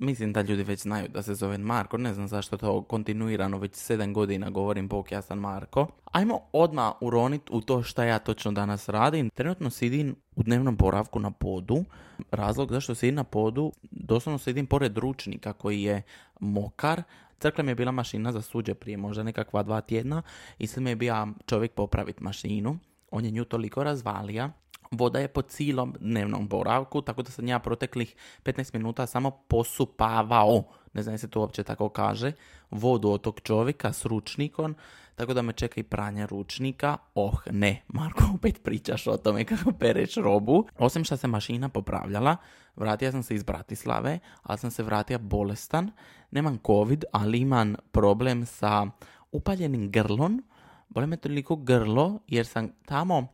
Mislim da ljudi već znaju da se zove Marko. Ne znam zašto to kontinuirano već sedam godina govorim bok ja sam Marko. Ajmo odmah uronit u to šta ja točno danas radim. Trenutno sidim u dnevnom boravku na podu. Razlog zašto sidim na podu, doslovno sidim pored ručnika koji je mokar. Crkla mi je bila mašina za suđe prije možda nekakva dva tjedna i sad mi je bio čovjek popraviti mašinu. On je nju toliko razvalija Voda je po cijelom dnevnom boravku, tako da sam ja proteklih 15 minuta samo posupavao, ne znam se to uopće tako kaže, vodu od tog čovjeka s ručnikom, tako da me čeka i pranje ručnika. Oh ne, Marko, opet pričaš o tome kako pereš robu. Osim što se mašina popravljala, vratio sam se iz Bratislave, ali sam se vratio bolestan. Nemam covid, ali imam problem sa upaljenim grlom. Bole me toliko grlo jer sam tamo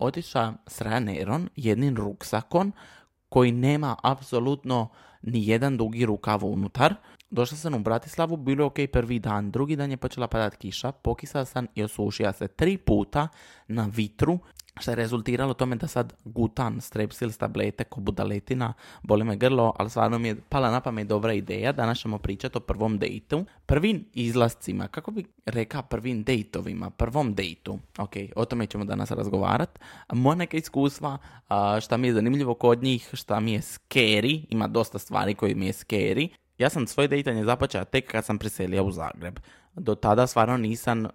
otišao s Ryanairom jednim ruksakom koji nema apsolutno ni jedan dugi rukav unutar. Došla sam u Bratislavu, bilo je ok prvi dan, drugi dan je počela padat kiša, pokisao sam i osušio se tri puta na vitru što je rezultiralo tome da sad gutan strepsil tablete ko budaletina, boli me grlo, ali stvarno mi je pala na pamet dobra ideja. Danas ćemo pričati o prvom dejtu. Prvim izlascima, kako bi rekao prvim dejtovima, prvom dejtu. Ok, o tome ćemo danas razgovarati. Moja neka iskustva, šta mi je zanimljivo kod njih, šta mi je scary, ima dosta stvari koje mi je scary. Ja sam svoje dejtanje započeo tek kad sam preselio u Zagreb do tada stvarno nisam uh,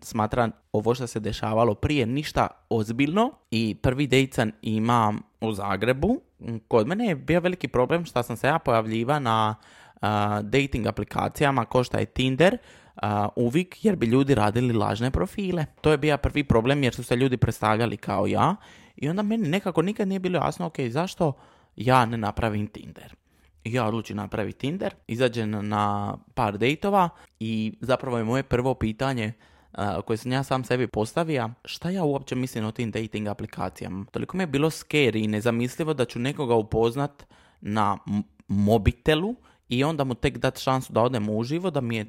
smatran ovo što se dešavalo prije ništa ozbiljno i prvi dejt sam imam u Zagrebu. Kod mene je bio veliki problem što sam se ja pojavljiva na uh, dating aplikacijama ko što je Tinder uh, uvijek jer bi ljudi radili lažne profile. To je bio prvi problem jer su se ljudi predstavljali kao ja i onda meni nekako nikad nije bilo jasno ok, zašto ja ne napravim Tinder ja odlučim napraviti Tinder, izađem na par dejtova i zapravo je moje prvo pitanje koje sam ja sam sebi postavio, šta ja uopće mislim o tim dating aplikacijama. Toliko mi je bilo scary i nezamislivo da ću nekoga upoznat na mobitelu i onda mu tek dati šansu da odem uživo, da mi je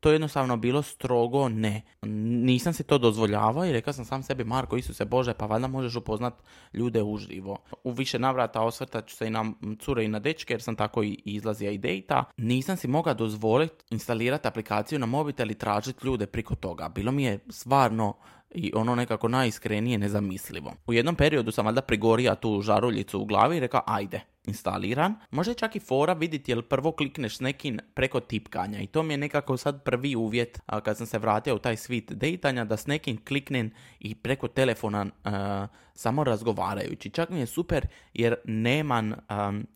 to jednostavno bilo strogo ne. Nisam si to dozvoljavao i rekao sam sam sebi, Marko, Isuse Bože, pa valjda možeš upoznat ljude uživo. U više navrata osvrtat ću se i na cure i na dečke, jer sam tako i izlazio i dejta. Nisam si mogao dozvoliti instalirati aplikaciju na mobitel i tražiti ljude priko toga. Bilo mi je stvarno i ono nekako najiskrenije nezamislivo. U jednom periodu sam valjda prigorija tu žaruljicu u glavi i rekao ajde, instaliran. Može čak i fora vidjeti jel prvo klikneš s nekim preko tipkanja i to mi je nekako sad prvi uvjet a, kad sam se vratio u taj svit dejtanja da s nekim kliknem i preko telefona samo razgovarajući. Čak mi je super jer nemam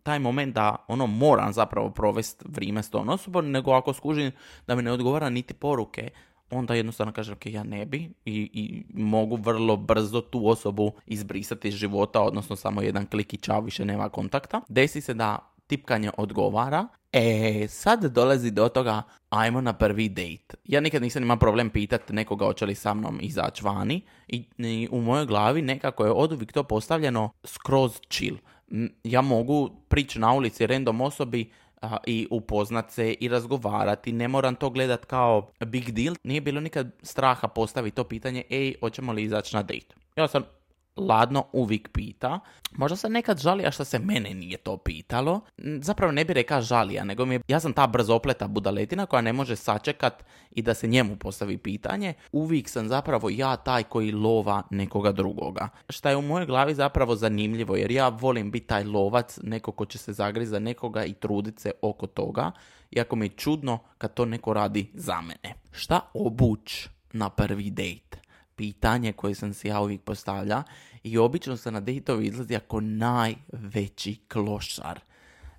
taj moment da ono moram zapravo provesti vrijeme s tom osobom, nego ako skužim da mi ne odgovara niti poruke, onda jednostavno kažem ok, ja ne bi i, i mogu vrlo brzo tu osobu izbrisati iz života, odnosno samo jedan klik i čao, više nema kontakta. Desi se da tipkanje odgovara. E, sad dolazi do toga, ajmo na prvi date. Ja nikad nisam imao problem pitati nekoga hoće li sa mnom izaći vani i, i u mojoj glavi nekako je od uvijek to postavljeno skroz chill. Ja mogu prići na ulici random osobi, i upoznat se i razgovarati. Ne moram to gledat kao big deal. Nije bilo nikad straha postaviti to pitanje, ej, hoćemo li izaći na date? Ja sam ladno uvijek pita. Možda se nekad žalija što se mene nije to pitalo. Zapravo ne bi rekao žalija, nego mi je, ja sam ta brzopleta budaletina koja ne može sačekat i da se njemu postavi pitanje. Uvijek sam zapravo ja taj koji lova nekoga drugoga. Šta je u mojoj glavi zapravo zanimljivo, jer ja volim biti taj lovac, neko ko će se zagriza za nekoga i trudit se oko toga. Iako mi je čudno kad to neko radi za mene. Šta obuć na prvi date? Pitanje koje sam si ja uvijek postavlja i obično se na dejtovi izlazi ako najveći klošar.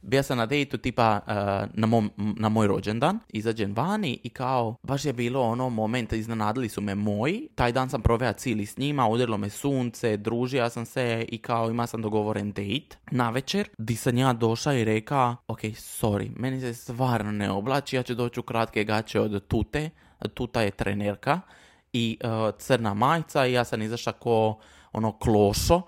Bija sam na dejtu tipa uh, na, mom, na moj rođendan, izađem vani i kao, baš je bilo ono moment, iznenadili su me moji, taj dan sam proveo cijeli s njima, udarilo me sunce, družio sam se i kao ima sam dogovoren dejt na večer, di sam ja došla i reka, ok, sorry, meni se stvarno ne oblači, ja ću doći u kratke gaće od Tute, Tuta je trenerka i uh, crna majica i ja sam izašla ko ono klošo,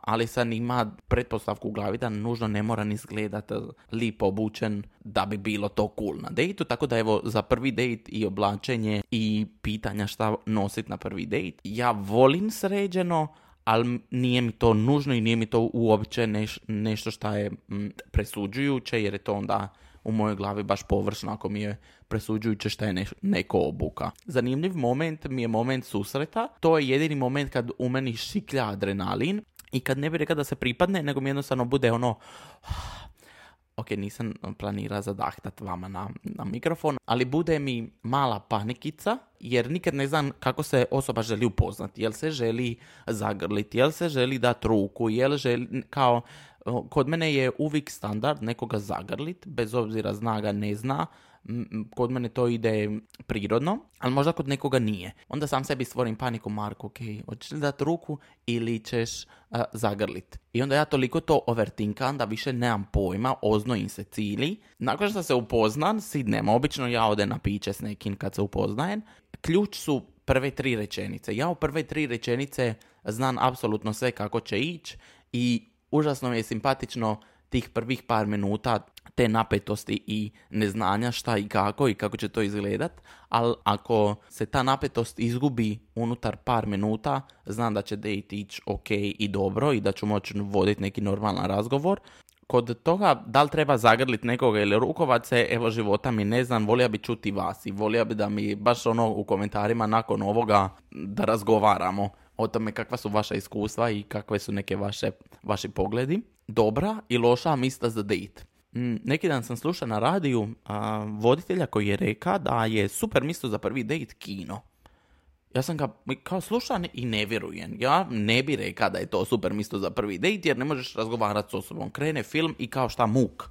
ali sad ima pretpostavku u glavi da nužno ne mora ni izgledat lipo obučen da bi bilo to cool na dejtu, tako da evo za prvi dejt i oblačenje i pitanja šta nosit na prvi dejt, ja volim sređeno, ali nije mi to nužno i nije mi to uopće nešto što je presuđujuće jer je to onda u mojoj glavi baš površno ako mi je presuđujuće što je neko obuka. Zanimljiv moment mi je moment susreta. To je jedini moment kad u meni šiklja adrenalin i kad ne bi rekao da se pripadne, nego mi jednostavno bude ono ok, nisam planira zadahtat vama na, na mikrofon, ali bude mi mala panikica, jer nikad ne znam kako se osoba želi upoznati. Jel se želi zagrliti, jel se želi dati ruku, jel želi, kao, kod mene je uvijek standard nekoga zagrlit, bez obzira zna ga, ne zna, kod mene to ide prirodno, ali možda kod nekoga nije. Onda sam sebi stvorim paniku, Marko, ok, hoćeš li dati ruku ili ćeš uh, zagrlit? I onda ja toliko to overtinkam da više nemam pojma, oznojim se cili. Nakon što se upoznan, sidnem, obično ja ode na piće s nekim kad se upoznajem. Ključ su prve tri rečenice. Ja u prve tri rečenice znam apsolutno sve kako će ići i užasno mi je simpatično tih prvih par minuta te napetosti i neznanja šta i kako i kako će to izgledat, ali ako se ta napetost izgubi unutar par minuta, znam da će date ići ok i dobro i da ću moći voditi neki normalan razgovor. Kod toga, da li treba zagrliti nekoga ili rukovat se, evo života mi ne znam, volio bi čuti vas i volio bi da mi baš ono u komentarima nakon ovoga da razgovaramo o tome kakva su vaša iskustva i kakve su neke vaše, vaši pogledi. Dobra i loša mista za date. Mm, neki dan sam slušao na radiju a, voditelja koji je rekao da je super mjesto za prvi date kino. Ja sam ga kao slušan i ne vjerujem. Ja ne bi rekao da je to super mjesto za prvi date jer ne možeš razgovarati s osobom. Krene film i kao šta muk.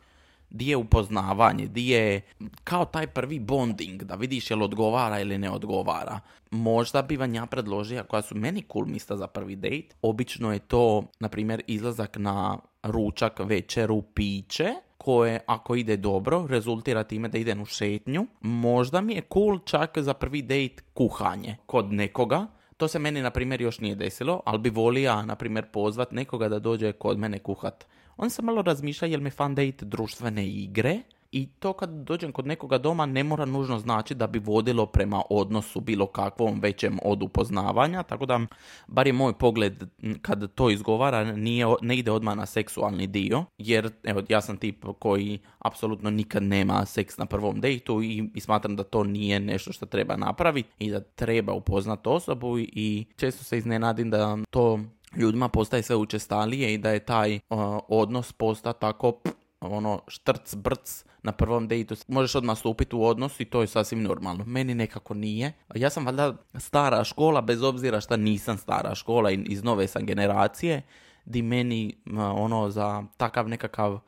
Di je upoznavanje, di je kao taj prvi bonding, da vidiš jel odgovara ili ne odgovara. Možda bi vam ja predložio, koja su meni cool mista za prvi date, obično je to, na primjer, izlazak na ručak, večeru, piće, koje ako ide dobro rezultira time da idem u šetnju. Možda mi je cool čak za prvi date kuhanje kod nekoga. To se meni na primjer još nije desilo, ali bi volio na primjer pozvat nekoga da dođe kod mene kuhat. On se malo razmišlja jel mi fan date društvene igre? I to kad dođem kod nekoga doma ne mora nužno znači da bi vodilo prema odnosu bilo kakvom većem od upoznavanja, tako da bar je moj pogled kad to izgovara nije, ne ide odmah na seksualni dio, jer evo ja sam tip koji apsolutno nikad nema seks na prvom dejtu i, i smatram da to nije nešto što treba napraviti i da treba upoznati osobu i često se iznenadim da to ljudima postaje sve učestalije i da je taj odnos posta tako ono štrc, brc na prvom dejtu. Možeš odmah stupiti u odnos i to je sasvim normalno. Meni nekako nije. Ja sam valjda stara škola, bez obzira što nisam stara škola i iz nove sam generacije, di meni ono za takav nekakav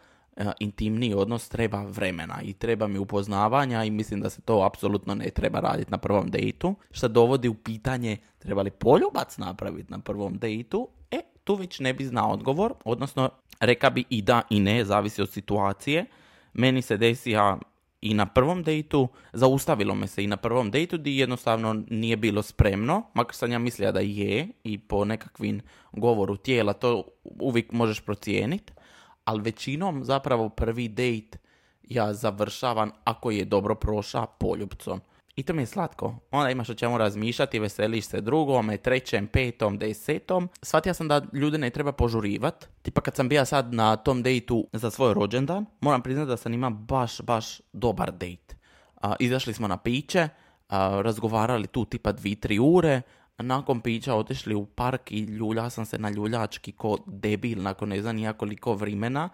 intimni odnos treba vremena i treba mi upoznavanja i mislim da se to apsolutno ne treba raditi na prvom dejtu, što dovodi u pitanje treba li poljubac napraviti na prvom dejtu, e, tu već ne bi znao odgovor, odnosno Reka bi i da i ne, zavisi od situacije. Meni se desi ja i na prvom dejtu, zaustavilo me se i na prvom dejtu di jednostavno nije bilo spremno, makar sam ja mislila da je i po nekakvim govoru tijela to uvijek možeš procijeniti, ali većinom zapravo prvi dejt ja završavam ako je dobro prošao poljubcom. I to mi je slatko. Onda imaš o čemu razmišljati, veseliš se drugome, trećem, petom, desetom. Shvatio sam da ljude ne treba požurivat. Tipa kad sam bio sad na tom dejtu za svoj rođendan, moram priznati da sam imao baš, baš dobar dejt. izašli smo na piće, razgovarali tu tipa dvi, tri ure, nakon pića otišli u park i ljulja sam se na ljuljački ko debil nakon ne znam nijakoliko vremena.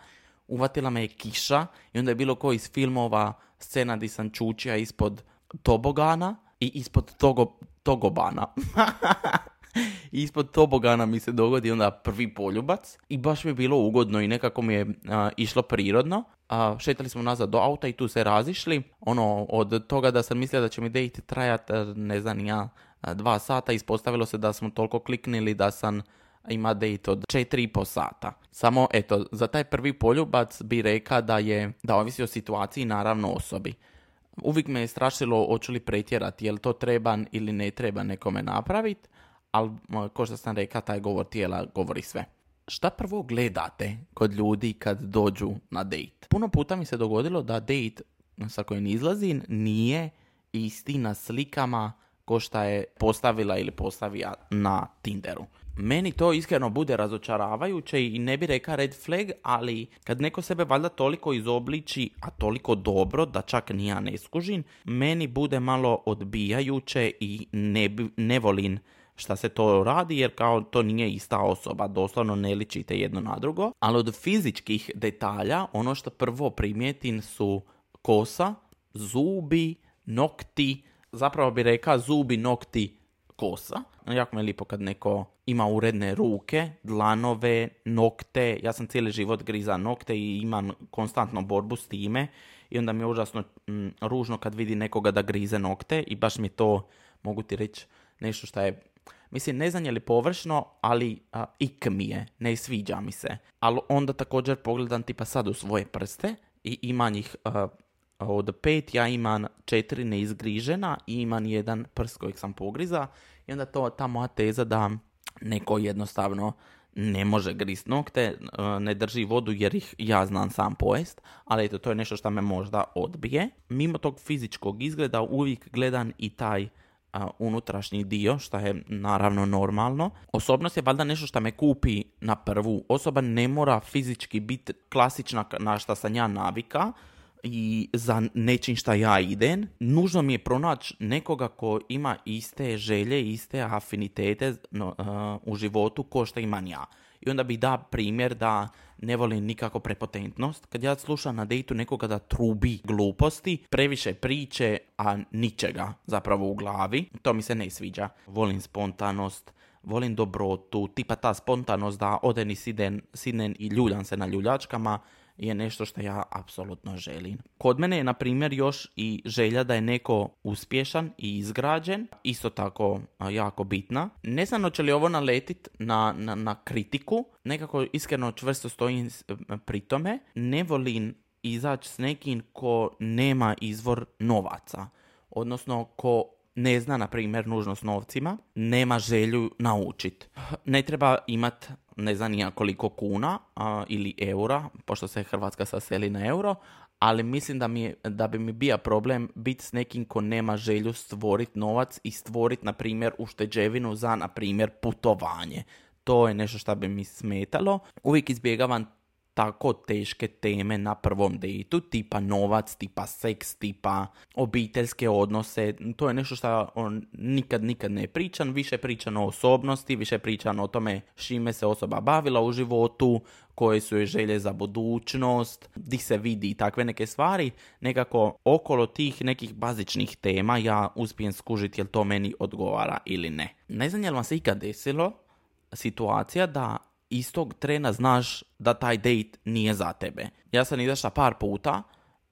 Uvatila me je kiša i onda je bilo ko iz filmova scena di sam čučija ispod tobogana i ispod togo, togobana. ispod tobogana mi se dogodi onda prvi poljubac i baš mi je bilo ugodno i nekako mi je išlo prirodno. A, šetali smo nazad do auta i tu se razišli. Ono, od toga da sam mislio da će mi date trajati, ne znam ja, dva sata, ispostavilo se da smo toliko kliknili da sam ima date od 4,5 sata. Samo, eto, za taj prvi poljubac bi reka da je, da ovisi o situaciji naravno osobi. Uvijek me je strašilo hoću li pretjerati, jel to treba ili ne treba nekome napraviti, ali ko što sam rekao, taj govor tijela govori sve. Šta prvo gledate kod ljudi kad dođu na date? Puno puta mi se dogodilo da date sa kojim izlazim nije isti na slikama ko šta je postavila ili postavija na Tinderu. Meni to iskreno bude razočaravajuće i ne bi reka red flag, ali kad neko sebe valjda toliko izobliči, a toliko dobro da čak ni ja ne skužim, meni bude malo odbijajuće i ne, ne volim šta se to radi jer kao to nije ista osoba, doslovno ne ličite jedno na drugo. Ali od fizičkih detalja ono što prvo primijetim su kosa, zubi, nokti, zapravo bi rekao zubi, nokti, kosa. Jako mi je lipo kad neko ima uredne ruke, dlanove, nokte. Ja sam cijeli život griza nokte i imam konstantno borbu s time. I onda mi je užasno mm, ružno kad vidi nekoga da grize nokte i baš mi to, mogu ti reći, nešto što je Mislim, ne znam je li površno, ali ik mi je, ne sviđa mi se. Ali onda također pogledam tipa sad u svoje prste i imam od pet, ja imam četiri neizgrižena i imam jedan prst kojeg sam pogriza. I onda to ta moja teza da neko jednostavno ne može grist nokte, ne drži vodu jer ih ja znam sam pojest, ali eto, to je nešto što me možda odbije. Mimo tog fizičkog izgleda uvijek gledam i taj unutrašnji dio, što je naravno normalno. Osobnost je valjda nešto što me kupi na prvu. Osoba ne mora fizički biti klasična na što sam ja navika, i za nečim šta ja idem, nužno mi je pronaći nekoga ko ima iste želje, iste afinitete u životu ko što imam ja. I onda bi da primjer da ne volim nikako prepotentnost. Kad ja slušam na dejtu nekoga da trubi gluposti, previše priče, a ničega zapravo u glavi, to mi se ne sviđa. Volim spontanost, volim dobrotu, tipa ta spontanost da ode ni siden, siden i ljuljan se na ljuljačkama, je nešto što ja apsolutno želim. Kod mene je, na primjer, još i želja da je neko uspješan i izgrađen, isto tako jako bitna. Ne znam hoće li ovo naletit na, na, na kritiku, nekako iskreno čvrsto stojim pri tome. Ne volim izaći s nekim ko nema izvor novaca, odnosno ko ne zna, na primjer, nužno s novcima, nema želju naučiti. Ne treba imat ne znam nija koliko kuna a, ili eura, pošto se Hrvatska saseli na euro, ali mislim da, mi, da bi mi bio problem biti s nekim ko nema želju stvoriti novac i stvoriti, na primjer, ušteđevinu za, na primjer, putovanje. To je nešto što bi mi smetalo. Uvijek izbjegavam tako teške teme na prvom dejtu, tipa novac, tipa seks, tipa obiteljske odnose. To je nešto što on nikad, nikad ne pričam. Više pričam o osobnosti, više pričam o tome šime se osoba bavila u životu, koje su joj želje za budućnost, di se vidi i takve neke stvari. Nekako okolo tih nekih bazičnih tema ja uspijem skužiti jel to meni odgovara ili ne. Ne znam je li vam se ikad desilo situacija da istog trena znaš da taj date nije za tebe. Ja sam izašla par puta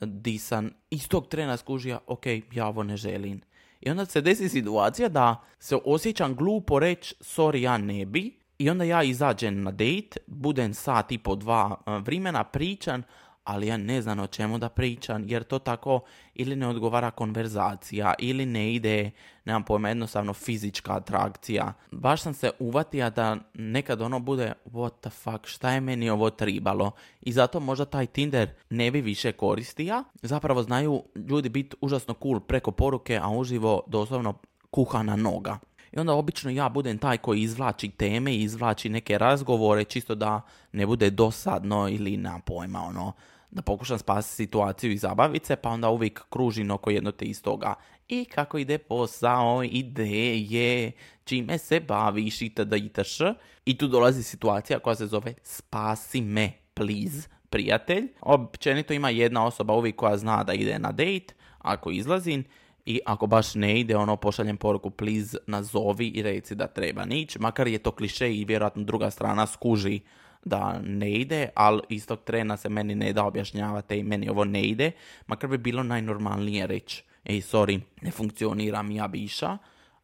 di sam istog trena skužio, ok, ja ovo ne želim. I onda se desi situacija da se osjećam glupo reći, sorry, ja ne bi. I onda ja izađem na date, budem sat i po dva eh, vremena, pričan, ali ja ne znam o čemu da pričam, jer to tako ili ne odgovara konverzacija, ili ne ide, nemam pojma, jednostavno fizička atrakcija. Baš sam se uvatio da nekad ono bude, what the fuck, šta je meni ovo tribalo? I zato možda taj Tinder ne bi više koristija. Zapravo znaju ljudi biti užasno cool preko poruke, a uživo doslovno kuhana noga. I onda obično ja budem taj koji izvlači teme i izvlači neke razgovore čisto da ne bude dosadno ili na pojma ono da pokušam spasiti situaciju i zabavice, pa onda uvijek kružim oko jedno te istoga. I kako ide posao, ideje, čime se baviš itd. itš. I tu dolazi situacija koja se zove spasi me, please, prijatelj. Općenito ima jedna osoba uvijek koja zna da ide na date, ako izlazim, i ako baš ne ide, ono, pošaljem poruku, please nazovi i reci da treba nić, makar je to kliše i vjerojatno druga strana skuži da ne ide, ali istog trena se meni ne da objašnjavati i meni ovo ne ide, makar bi bilo najnormalnije reći, ej, sorry, ne funkcionira mi, ja bi iša,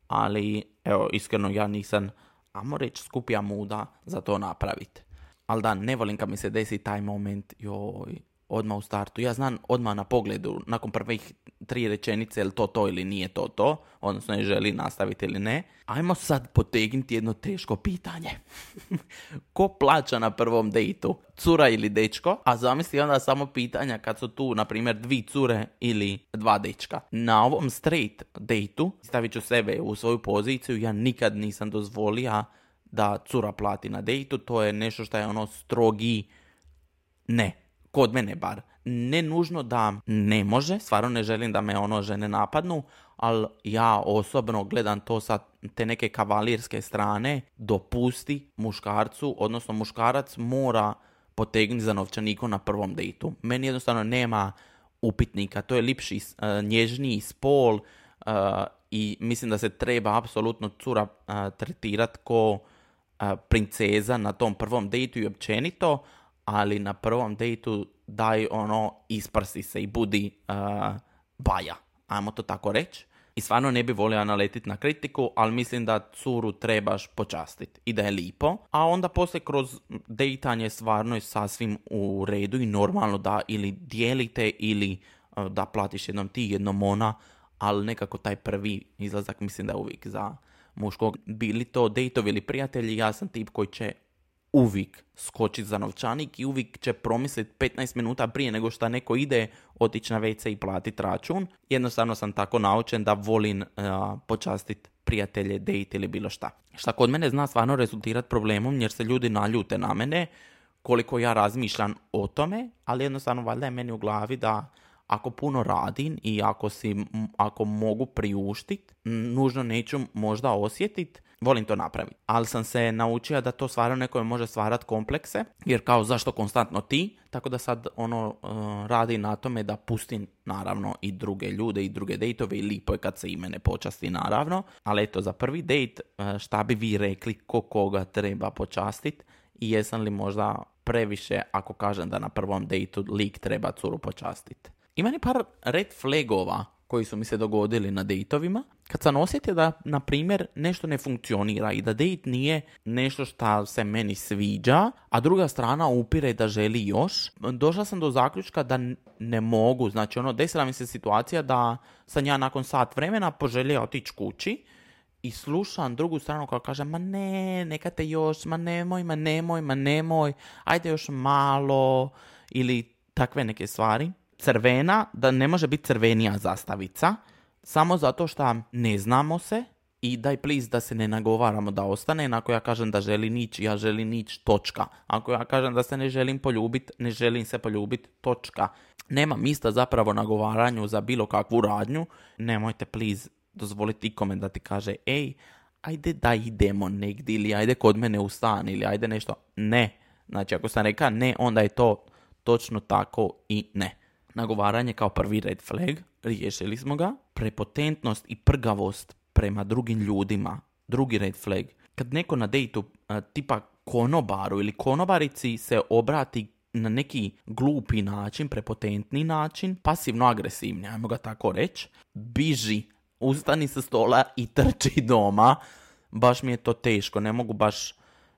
ali, evo, iskreno, ja nisam, amo reći, skupija muda za to napraviti. Ali da, ne volim kad mi se desi taj moment, joj, odmah u startu. Ja znam odmah na pogledu, nakon prvih tri rečenice, je to to ili nije to to, odnosno ne želi nastaviti ili ne. Ajmo sad potegnuti jedno teško pitanje. Ko plaća na prvom dejtu? Cura ili dečko? A zamisli onda samo pitanja kad su tu, na primjer, dvi cure ili dva dečka. Na ovom straight dejtu, stavit ću sebe u svoju poziciju, ja nikad nisam dozvolio da cura plati na dejtu, to je nešto što je ono strogi ne kod mene bar, ne nužno da ne može, stvarno ne želim da me ono žene napadnu, ali ja osobno gledam to sa te neke kavalirske strane, dopusti muškarcu, odnosno muškarac mora potegnuti za novčaniku na prvom dejtu. Meni jednostavno nema upitnika, to je lipši, uh, nježniji spol uh, i mislim da se treba apsolutno cura uh, tretirati ko princeza na tom prvom dejtu i općenito, ali na prvom dejtu daj ono isprsi se i budi uh, baja, ajmo to tako reći. I stvarno ne bi volio naletiti na kritiku, ali mislim da curu trebaš počastiti i da je lipo. A onda poslije kroz dejtanje stvarno je sasvim u redu i normalno da ili dijelite ili uh, da platiš jednom ti, jednom ona, ali nekako taj prvi izlazak mislim da je uvijek za muškog. Bili to dejtovi ili prijatelji, ja sam tip koji će uvijek skočiti za novčanik i uvijek će promisliti 15 minuta prije nego što neko ide otići na WC i platiti račun. Jednostavno sam tako naučen da volim uh, počastiti prijatelje, date ili bilo šta. Šta kod mene zna stvarno rezultirati problemom jer se ljudi naljute na mene koliko ja razmišljam o tome, ali jednostavno valjda je meni u glavi da ako puno radim i ako, si, ako mogu priuštiti, nužno neću možda osjetiti volim to napraviti. Ali sam se naučio da to stvarno nekome može stvarati komplekse, jer kao zašto konstantno ti, tako da sad ono uh, radi na tome da pustim naravno i druge ljude i druge dejtove i lipo je kad se imene počasti naravno, ali eto za prvi dejt uh, šta bi vi rekli ko koga treba počastiti i jesam li možda previše ako kažem da na prvom dejtu lik treba curu počastiti. Ima ni par red flagova koji su mi se dogodili na dejtovima, kad sam osjetio da, na primjer, nešto ne funkcionira i da dejt nije nešto što se meni sviđa, a druga strana upire da želi još, došla sam do zaključka da ne mogu. Znači, ono, desila mi se situacija da sam ja nakon sat vremena poželio otići kući i slušam drugu stranu koja kaže ma ne, neka te još, ma nemoj, ma nemoj, ma nemoj, ajde još malo ili takve neke stvari crvena, da ne može biti crvenija zastavica, samo zato što ne znamo se i daj please da se ne nagovaramo da ostane. Ako ja kažem da želim nić, ja želim nić, točka. Ako ja kažem da se ne želim poljubiti, ne želim se poljubiti, točka. Nema mista zapravo nagovaranju za bilo kakvu radnju. Nemojte please dozvoliti ikome da ti kaže, ej, ajde da idemo negdje ili ajde kod mene u stan ili ajde nešto. Ne. Znači ako sam reka ne, onda je to točno tako i ne. Nagovaranje kao prvi red flag, riješili smo ga. Prepotentnost i prgavost prema drugim ljudima, drugi red flag. Kad neko na dejtu tipa konobaru ili konobarici se obrati na neki glupi način, prepotentni način, pasivno agresivni, ajmo ga tako reći, biži, ustani sa stola i trči doma, baš mi je to teško, ne mogu baš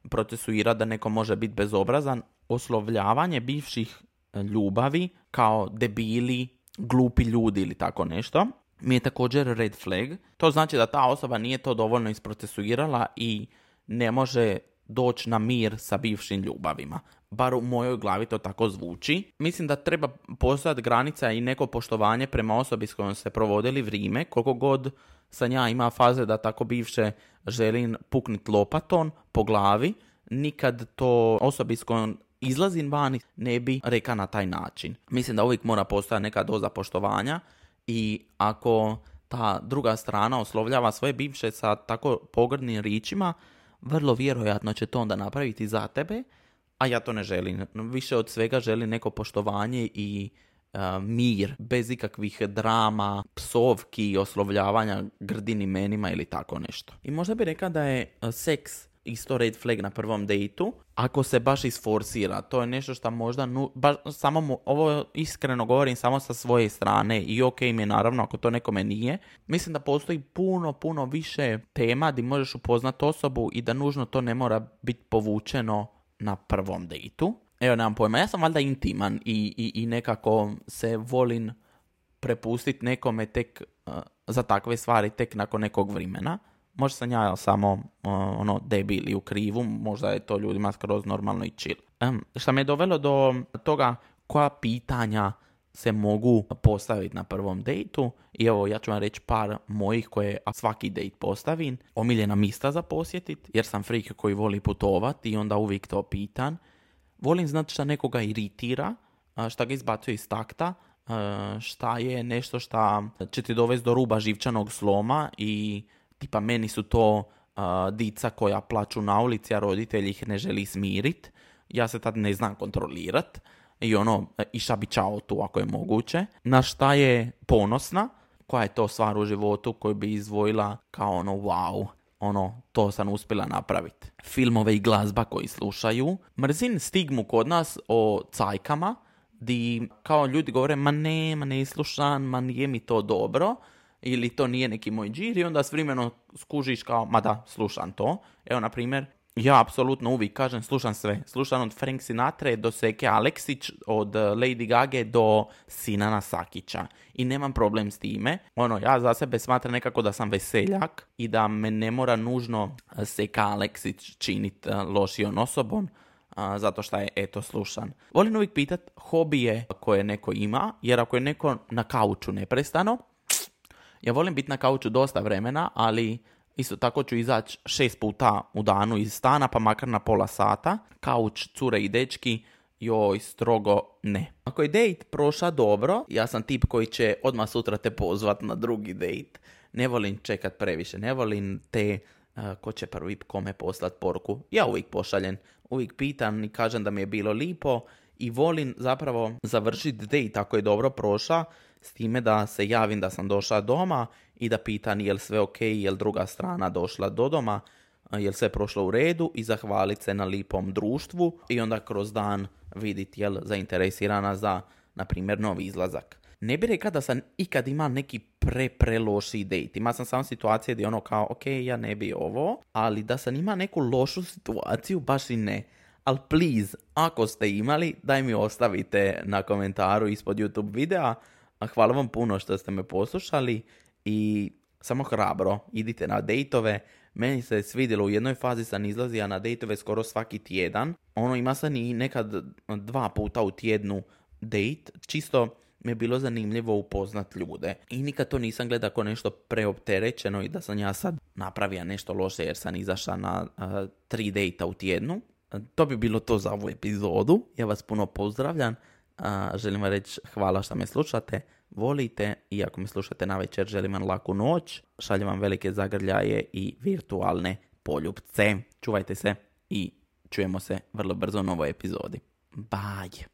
procesuirati da neko može biti bezobrazan. Oslovljavanje bivših ljubavi kao debili, glupi ljudi ili tako nešto, mi je također red flag. To znači da ta osoba nije to dovoljno isprocesuirala i ne može doći na mir sa bivšim ljubavima. Bar u mojoj glavi to tako zvuči. Mislim da treba postojati granica i neko poštovanje prema osobi s kojom se provodili vrijeme, koliko god sam ja ima faze da tako bivše želim puknit lopaton po glavi, nikad to osobi s kojom izlazim vani, ne bi reka na taj način. Mislim da uvijek mora postojati neka doza poštovanja i ako ta druga strana oslovljava svoje bivše sa tako pogrdnim ričima, vrlo vjerojatno će to onda napraviti za tebe, a ja to ne želim. Više od svega želim neko poštovanje i mir, bez ikakvih drama, psovki, oslovljavanja grdim imenima ili tako nešto. I možda bi rekla da je seks isto red flag na prvom dejtu, ako se baš isforsira. To je nešto što možda, nu, baš, samo ovo iskreno govorim samo sa svoje strane i ok mi je naravno ako to nekome nije. Mislim da postoji puno, puno više tema gdje možeš upoznat osobu i da nužno to ne mora biti povučeno na prvom dejtu. Evo, nemam pojma, ja sam valjda intiman i, i, i nekako se volim prepustiti nekome tek uh, za takve stvari tek nakon nekog vremena. Možda sam ja samo ono debil i u krivu, možda je to ljudima skroz normalno i chill. Um, šta me je dovelo do toga koja pitanja se mogu postaviti na prvom dejtu i evo ja ću vam reći par mojih koje svaki dejt postavim. Omiljena mista za posjetit jer sam frik koji voli putovati i onda uvijek to pitan. Volim znati šta nekoga iritira, šta ga izbacuje iz takta, šta je nešto šta će ti dovesti do ruba živčanog sloma i tipa meni su to dica koja plaću na ulici, a roditelji ih ne želi smirit. Ja se tad ne znam kontrolirat i ono, i bi čao tu ako je moguće. Na šta je ponosna, koja je to stvar u životu koju bi izvojila kao ono wow, ono, to sam uspjela napraviti. Filmove i glazba koji slušaju. Mrzim stigmu kod nas o cajkama, di kao ljudi govore, ma ne, ma ne slušam, ma nije mi to dobro, ili to nije neki moj džir i onda s vremenom skužiš kao, ma da, slušam to. Evo, na primjer, ja apsolutno uvijek kažem slušam sve. Slušam od Frank Sinatra do Seke Aleksić, od eh, Lady Gaga do Sinana Sakića. I nemam problem s time. Ono, ja za sebe smatram nekako da sam veseljak i da me ne mora nužno eh, Seka Aleksić činiti eh, lošijom osobom. zato što je eto slušan. Volim uvijek pitat hobije koje neko ima, jer ako je neko na kauču neprestano, ja volim biti na kauču dosta vremena, ali Isto tako ću izaći šest puta u danu iz stana, pa makar na pola sata. Kauč, cure i dečki, joj, strogo ne. Ako je date prošla dobro, ja sam tip koji će odmah sutra te pozvat na drugi date. Ne volim čekat previše, ne volim te uh, ko će prvi kome poslat poruku. Ja uvijek pošaljem, uvijek pitam i kažem da mi je bilo lipo i volim zapravo završiti date ako je dobro prošla s time da se javim da sam došla doma i da pitan je li sve ok, je li druga strana došla do doma, je li sve prošlo u redu i zahvaliti se na lipom društvu i onda kroz dan vidjeti je li zainteresirana za, na primjer, novi izlazak. Ne bi rekao da sam ikad imao neki pre, pre loši date. Ima sam samo situacije gdje ono kao, ok, ja ne bi ovo, ali da sam imao neku lošu situaciju, baš i ne. Ali please, ako ste imali, daj mi ostavite na komentaru ispod YouTube videa. Hvala vam puno što ste me poslušali i samo hrabro, idite na dejtove. Meni se svidjelo, u jednoj fazi sam izlazio na dejtove skoro svaki tjedan. Ono ima sam i nekad dva puta u tjednu dejt, čisto mi je bilo zanimljivo upoznat ljude. I nikad to nisam gledao kao nešto preopterećeno i da sam ja sad napravio nešto loše jer sam izašao na tri dejta u tjednu. To bi bilo to za ovu epizodu. Ja vas puno pozdravljam. želim vam reći hvala što me slušate volite i ako me slušate na večer želim vam laku noć, šaljem vam velike zagrljaje i virtualne poljubce. Čuvajte se i čujemo se vrlo brzo u novoj epizodi. Bye!